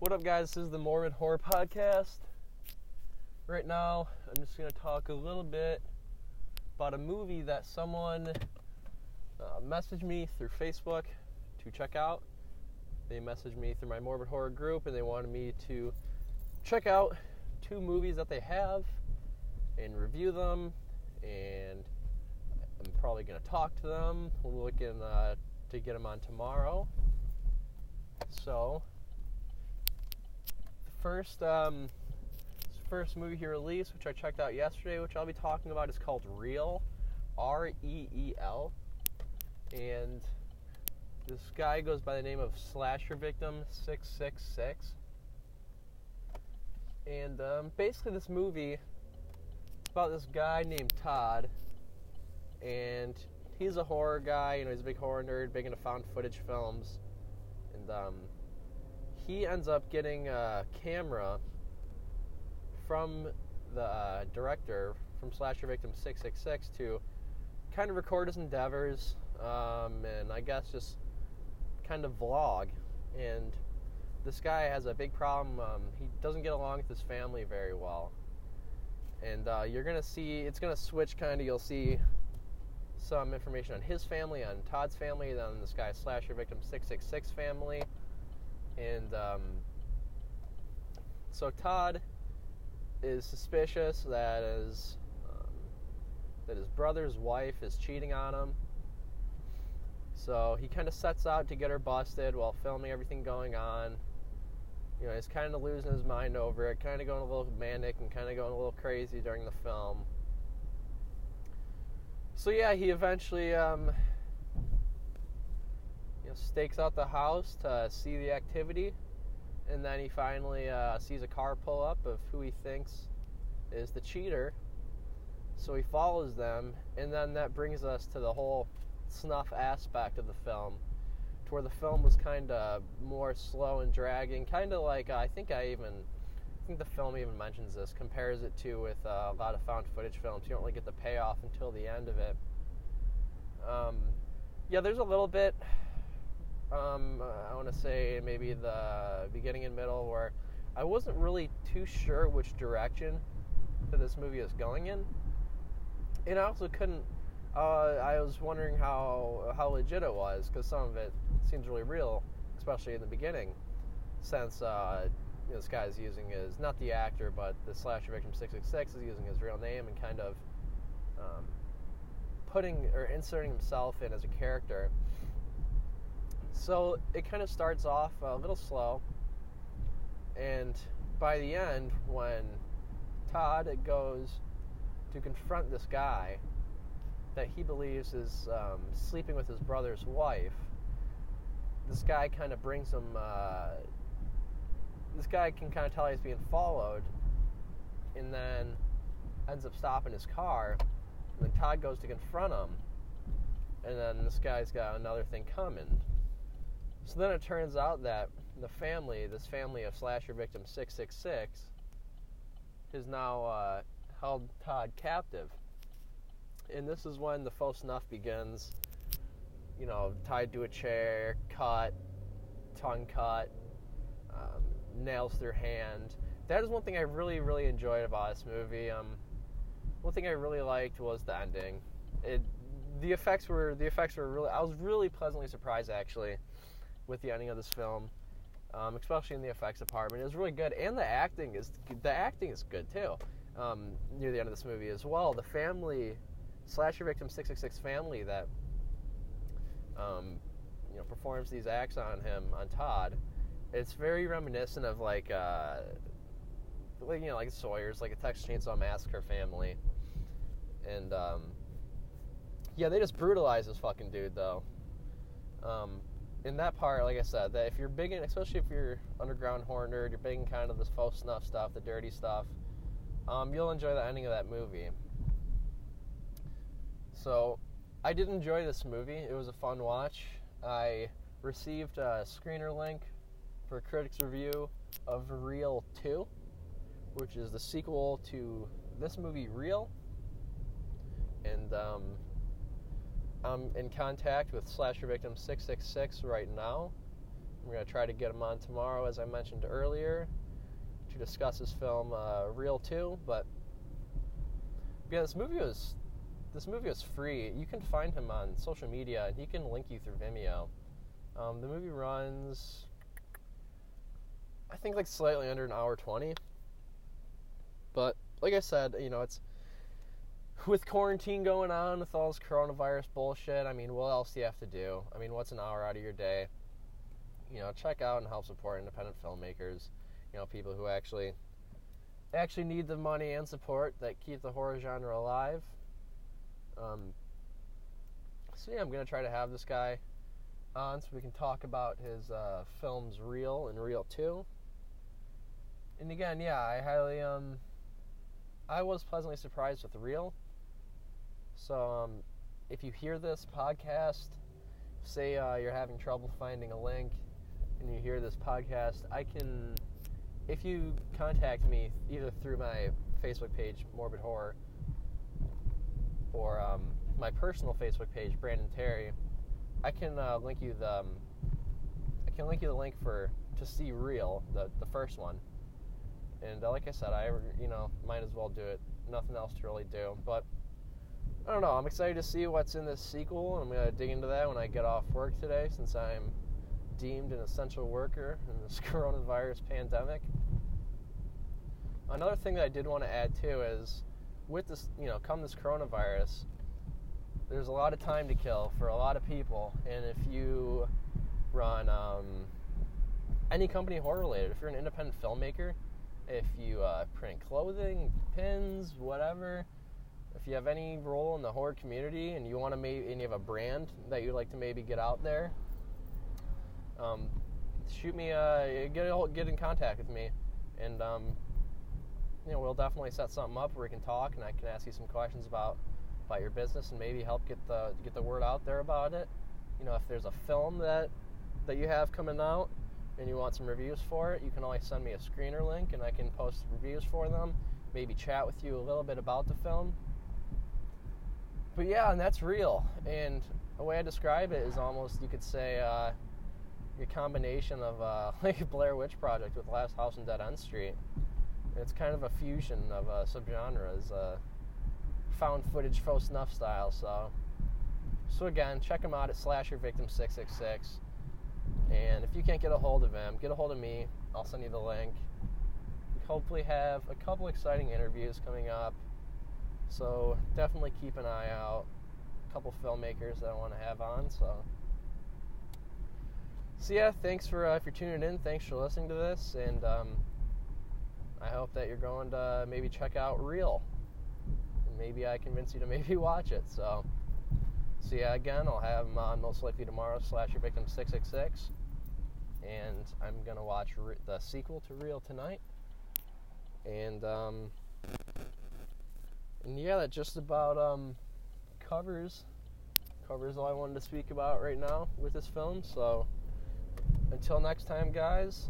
What up, guys? This is the Morbid Horror Podcast. Right now, I'm just going to talk a little bit about a movie that someone uh, messaged me through Facebook to check out. They messaged me through my Morbid Horror group and they wanted me to check out two movies that they have and review them. And I'm probably going to talk to them. We're looking uh, to get them on tomorrow. So, first um, first movie he released, which I checked out yesterday, which I'll be talking about, is called Reel, R E E L, and this guy goes by the name of Slasher Victim Six Six Six, and um, basically this movie it's about this guy named Todd, and he's a horror guy. You know, he's a big horror nerd, big into found footage films. And um, he ends up getting a camera from the uh, director from Slasher Victim 666 to kind of record his endeavors um, and I guess just kind of vlog. And this guy has a big problem. Um, he doesn't get along with his family very well. And uh, you're going to see, it's going to switch kind of. You'll see some information on his family, on Todd's family, then this guy Slasher Victim 666 family. And um, so Todd is suspicious that his, um, that his brother's wife is cheating on him. So he kind of sets out to get her busted while filming everything going on. You know, he's kind of losing his mind over it, kind of going a little manic and kind of going a little crazy during the film so yeah, he eventually um, you know, stakes out the house to see the activity, and then he finally uh, sees a car pull up of who he thinks is the cheater. So he follows them, and then that brings us to the whole snuff aspect of the film, to where the film was kind of more slow and dragging, kind of like uh, I think I even I think the film even mentions this, compares it to with uh, a lot of found footage films. You don't really get the payoff until the end of it. Um, yeah, there's a little bit. Um, I want to say maybe the beginning and middle where I wasn't really too sure which direction this movie is going in, and I also couldn't. Uh, I was wondering how how legit it was because some of it seems really real, especially in the beginning, since uh, this guy's using his not the actor, but the slasher victim six six six is using his real name and kind of um, putting or inserting himself in as a character. So it kind of starts off a little slow, and by the end, when Todd goes to confront this guy that he believes is um, sleeping with his brother's wife, this guy kind of brings him. Uh, this guy can kind of tell he's being followed, and then ends up stopping his car. And then Todd goes to confront him, and then this guy's got another thing coming. So then it turns out that the family, this family of slasher victim 666, has now uh, held Todd captive. And this is when the faux snuff begins. You know, tied to a chair, cut, tongue cut, um, nails through hand. That is one thing I really, really enjoyed about this movie. Um, one thing I really liked was the ending. It, the effects were the effects were really. I was really pleasantly surprised actually with the ending of this film, um, especially in the effects department. It was really good, and the acting is the acting is good too. Um, near the end of this movie as well, the family slasher victim six six six family that um, you know performs these acts on him on Todd it's very reminiscent of like uh like you know like Sawyer's like a Texas Chainsaw Massacre family, and um, yeah, they just brutalize this fucking dude though. Um, in that part, like I said, that if you're big in, especially if you're underground horror nerd, you're big in kind of this faux snuff stuff, the dirty stuff, um, you'll enjoy the ending of that movie. So, I did enjoy this movie. It was a fun watch. I received a screener link for a critic's review of Reel 2, which is the sequel to this movie, Reel. And um, I'm in contact with Slasher Victim 666 right now I'm going to try to get him on tomorrow, as I mentioned earlier, to discuss his film uh, Reel 2. But yeah, this movie was this movie was free. You can find him on social media, and he can link you through Vimeo. Um, the movie runs, I think, like slightly under an hour twenty. But like I said, you know, it's with quarantine going on, with all this coronavirus bullshit. I mean, what else do you have to do? I mean, what's an hour out of your day? You know, check out and help support independent filmmakers. You know, people who actually actually need the money and support that keep the horror genre alive. Um, so yeah, I'm gonna try to have this guy on so we can talk about his uh, films Reel and Reel Two. And again, yeah, I highly um, I was pleasantly surprised with Reel. So um, if you hear this podcast, say uh, you're having trouble finding a link, and you hear this podcast, I can, if you contact me either through my Facebook page, Morbid Horror, or um, my personal Facebook page, Brandon Terry, I can uh, link you the, um, I can link you the link for to see Reel, the the first one. And uh, like I said, I you know might as well do it. Nothing else to really do, but I don't know. I'm excited to see what's in this sequel. I'm gonna dig into that when I get off work today, since I'm deemed an essential worker in this coronavirus pandemic. Another thing that I did want to add too is with this, you know, come this coronavirus, there's a lot of time to kill for a lot of people, and if you run um, any company horror related, if you're an independent filmmaker, if you uh, print clothing, pins, whatever, if you have any role in the horror community and you want to maybe and you have a brand that you'd like to maybe get out there, um, shoot me a get get in contact with me, and um, you know we'll definitely set something up where we can talk and I can ask you some questions about about your business and maybe help get the get the word out there about it. You know if there's a film that that you have coming out and you want some reviews for it, you can always send me a screener link and I can post reviews for them. Maybe chat with you a little bit about the film but yeah, and that's real. And the way I describe it is almost you could say uh, a combination of uh, like Blair Witch Project with Last House on Dead End Street. It's kind of a fusion of uh, subgenres, uh, found footage faux snuff style. So, so again, check them out at Slasher Victim Six Six Six. And if you can't get a hold of him, get a hold of me. I'll send you the link. We hopefully have a couple exciting interviews coming up. So definitely keep an eye out. A couple filmmakers that I want to have on. So, so yeah, thanks for uh, if you're tuning in. Thanks for listening to this, and um, I hope that you're going to maybe check out Reel. Maybe I convince you to maybe watch it. So, so yeah, again, I'll have them on most likely tomorrow. Slasher Victim six six six, and I'm gonna watch re- the sequel to Reel tonight. And um, and yeah, that just about um, covers covers all I wanted to speak about right now with this film. So until next time, guys,